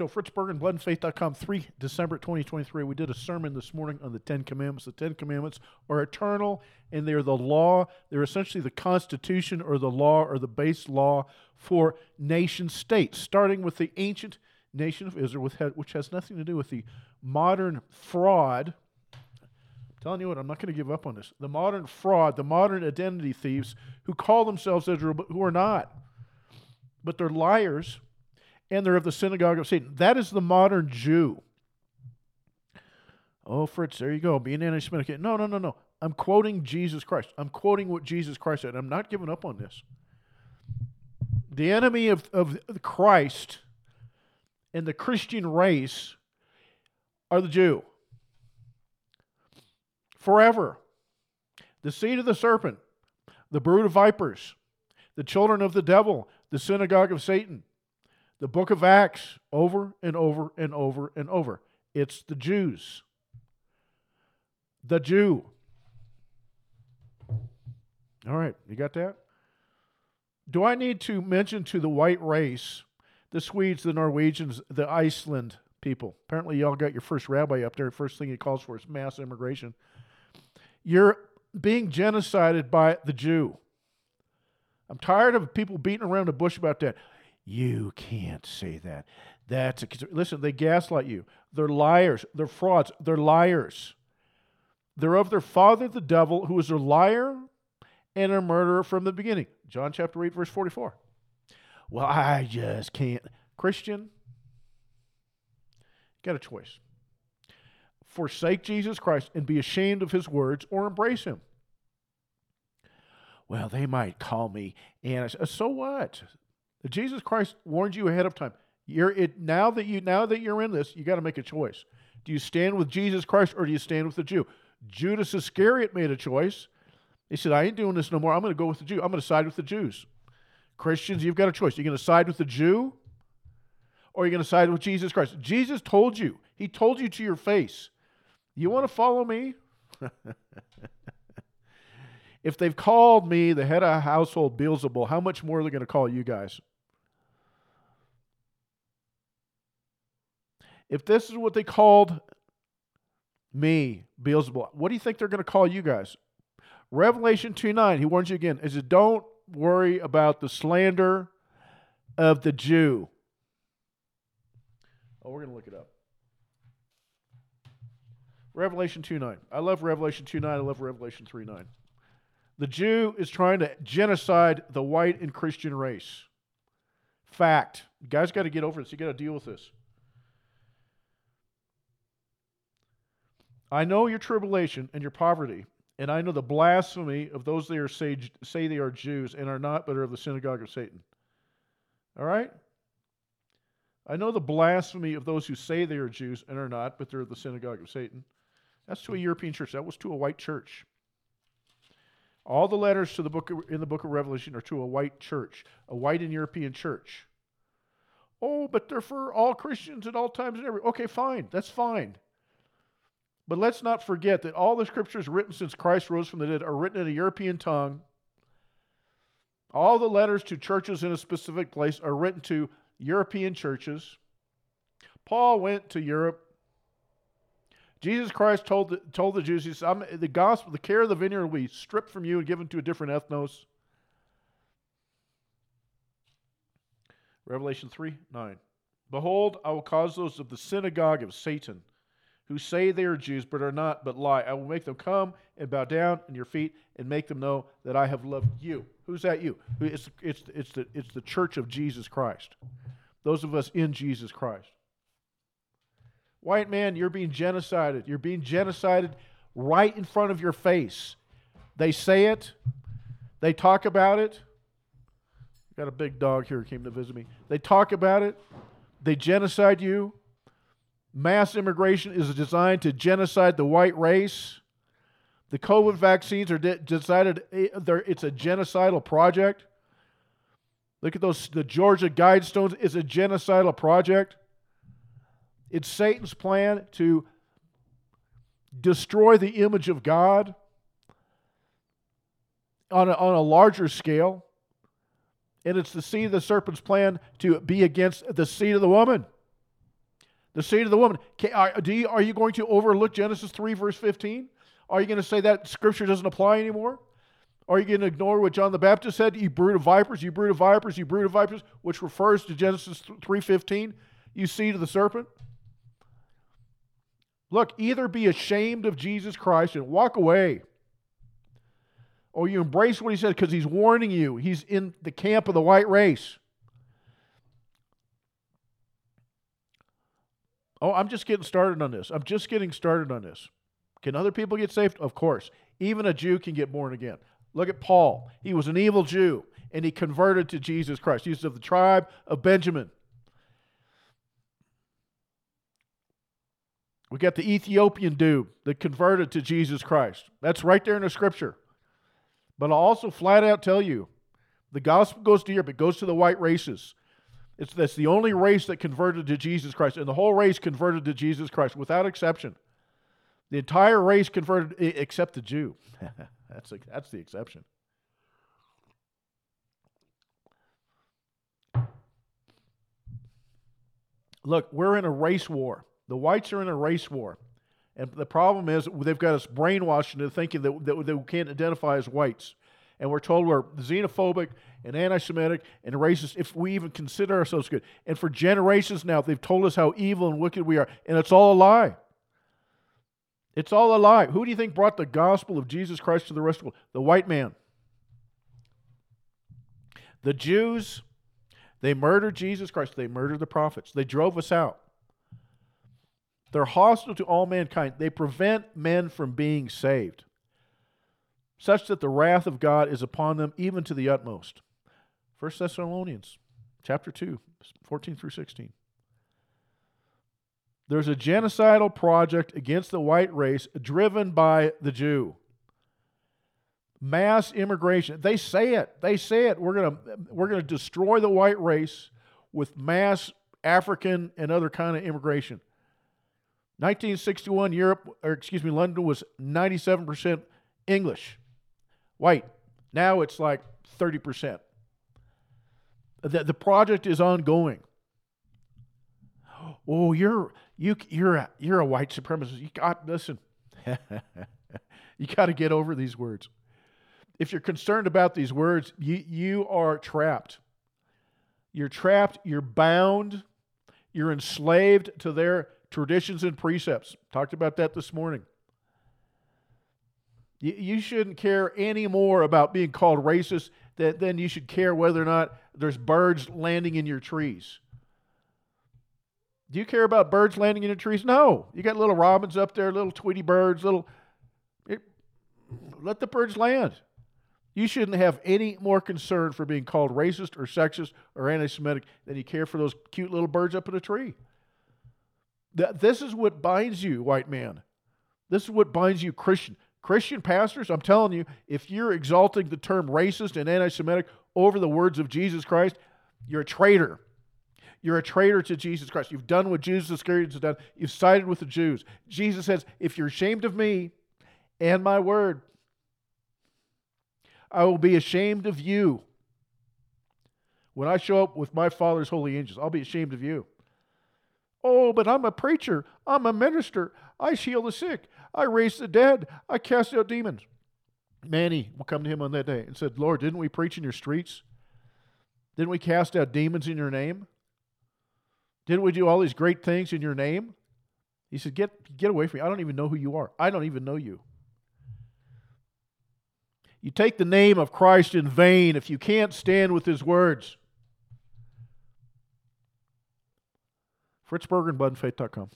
Show, Fritz Berggren, bloodandfaith.com, 3 December 2023. We did a sermon this morning on the Ten Commandments. The Ten Commandments are eternal, and they're the law. They're essentially the constitution or the law or the base law for nation states, starting with the ancient nation of Israel, which has nothing to do with the modern fraud. Telling you what, I'm not going to give up on this. The modern fraud, the modern identity thieves who call themselves Israel, but who are not. But they're liars and they're of the synagogue of Satan. That is the modern Jew. Oh, Fritz, there you go, being anti Semitic. No, no, no, no. I'm quoting Jesus Christ. I'm quoting what Jesus Christ said. I'm not giving up on this. The enemy of, of Christ and the Christian race are the Jew. Forever. The seed of the serpent, the brood of vipers, the children of the devil, the synagogue of Satan the book of Acts over and over and over and over. It's the Jews. The Jew. All right, you got that? Do I need to mention to the white race, the Swedes, the Norwegians, the Iceland people? Apparently, y'all got your first rabbi up there. First thing he calls for is mass immigration. You're being genocided by the Jew. I'm tired of people beating around the bush about that. You can't say that. That's a, listen, they gaslight you. They're liars. They're frauds. They're liars. They're of their father, the devil, who is a liar and a murderer from the beginning. John chapter 8, verse 44. Well, I just can't. Christian, got a choice. Forsake Jesus Christ and be ashamed of his words or embrace him. Well, they might call me and uh, so what? Jesus Christ warned you ahead of time. You're it now that you now that you're in this, you got to make a choice. Do you stand with Jesus Christ or do you stand with the Jew? Judas Iscariot made a choice. He said, I ain't doing this no more. I'm going to go with the Jew. I'm going to side with the Jews. Christians, you've got a choice. You're going to side with the Jew or you're going to side with Jesus Christ. Jesus told you, He told you to your face, You want to follow me? if they've called me the head of household Beelzebul, how much more are they going to call you guys? If this is what they called me, Beelzebub, what do you think they're going to call you guys? Revelation 2 9, he warns you again, is it don't worry about the slander of the Jew. Oh, we're going to look it up. Revelation 2 9. I love Revelation 2 9. I love Revelation 3 9. The Jew is trying to genocide the white and Christian race. Fact. You guys got to get over this. You got to deal with this. I know your tribulation and your poverty, and I know the blasphemy of those that are say, say they are Jews and are not, but are of the synagogue of Satan. All right? I know the blasphemy of those who say they are Jews and are not, but they're of the synagogue of Satan. That's to a European church. That was to a white church. All the letters to the book of, in the book of Revelation are to a white church, a white and European church. Oh, but they're for all Christians at all times and every. Okay, fine. That's fine. But let's not forget that all the scriptures written since Christ rose from the dead are written in a European tongue. All the letters to churches in a specific place are written to European churches. Paul went to Europe. Jesus Christ told the, told the Jews, He said, The gospel, the care of the vineyard will be stripped from you and given to a different ethnos. Revelation 3 9. Behold, I will cause those of the synagogue of Satan who say they are Jews but are not, but lie. I will make them come and bow down in your feet and make them know that I have loved you. Who's that you? It's, it's, it's, the, it's the church of Jesus Christ. Those of us in Jesus Christ. White man, you're being genocided. You're being genocided right in front of your face. They say it, they talk about it. Got a big dog here came to visit me. They talk about it, they genocide you, Mass immigration is designed to genocide the white race. The COVID vaccines are de- decided eh, it's a genocidal project. Look at those. The Georgia Guidestones is a genocidal project. It's Satan's plan to destroy the image of God on a, on a larger scale. And it's the seed of the serpent's plan to be against the seed of the woman. The seed of the woman. Are, do you, are you going to overlook Genesis 3, verse 15? Are you going to say that scripture doesn't apply anymore? Are you going to ignore what John the Baptist said? You brood of vipers, you brood of vipers, you brood of vipers, which refers to Genesis 3:15, you seed of the serpent? Look, either be ashamed of Jesus Christ and walk away, or you embrace what he said because he's warning you. He's in the camp of the white race. Oh, I'm just getting started on this. I'm just getting started on this. Can other people get saved? Of course. Even a Jew can get born again. Look at Paul. He was an evil Jew and he converted to Jesus Christ. He was of the tribe of Benjamin. We got the Ethiopian dude that converted to Jesus Christ. That's right there in the scripture. But I'll also flat out tell you the gospel goes to Europe, it goes to the white races. It's, that's the only race that converted to Jesus Christ. And the whole race converted to Jesus Christ without exception. The entire race converted except the Jew. that's, a, that's the exception. Look, we're in a race war. The whites are in a race war. And the problem is they've got us brainwashed into thinking that, that, that we can't identify as whites. And we're told we're xenophobic and anti Semitic and racist if we even consider ourselves good. And for generations now, they've told us how evil and wicked we are. And it's all a lie. It's all a lie. Who do you think brought the gospel of Jesus Christ to the rest of the world? The white man. The Jews, they murdered Jesus Christ. They murdered the prophets. They drove us out. They're hostile to all mankind. They prevent men from being saved, such that the wrath of God is upon them even to the utmost. 1 Thessalonians chapter 2, 14 through 16. There's a genocidal project against the white race driven by the Jew. Mass immigration. They say it. They say it. We're going to we're going to destroy the white race with mass African and other kind of immigration. 1961 Europe or excuse me London was 97% English. White. Now it's like 30%. The, the project is ongoing. Oh, you're you you're a, you're a white supremacist. You got listen. you got to get over these words. If you're concerned about these words, you you are trapped. You're trapped, you're bound, you're enslaved to their traditions and precepts. Talked about that this morning. You, you shouldn't care any more about being called racist than, than you should care whether or not there's birds landing in your trees. Do you care about birds landing in your trees? No. You got little robins up there, little Tweety birds, little. It, let the birds land. You shouldn't have any more concern for being called racist or sexist or anti Semitic than you care for those cute little birds up in a tree. That, this is what binds you, white man. This is what binds you, Christian. Christian pastors, I'm telling you, if you're exalting the term racist and anti Semitic over the words of Jesus Christ, you're a traitor. You're a traitor to Jesus Christ. You've done what Judas Iscariot has done. You've sided with the Jews. Jesus says, if you're ashamed of me and my word, I will be ashamed of you. When I show up with my Father's holy angels, I'll be ashamed of you. Oh, but I'm a preacher. I'm a minister. I heal the sick. I raise the dead. I cast out demons. Manny will come to him on that day and said, Lord, didn't we preach in your streets? Didn't we cast out demons in your name? Didn't we do all these great things in your name? He said, Get, get away from me. I don't even know who you are. I don't even know you. You take the name of Christ in vain if you can't stand with his words. Fritz Berggren and BloodandFaith.com.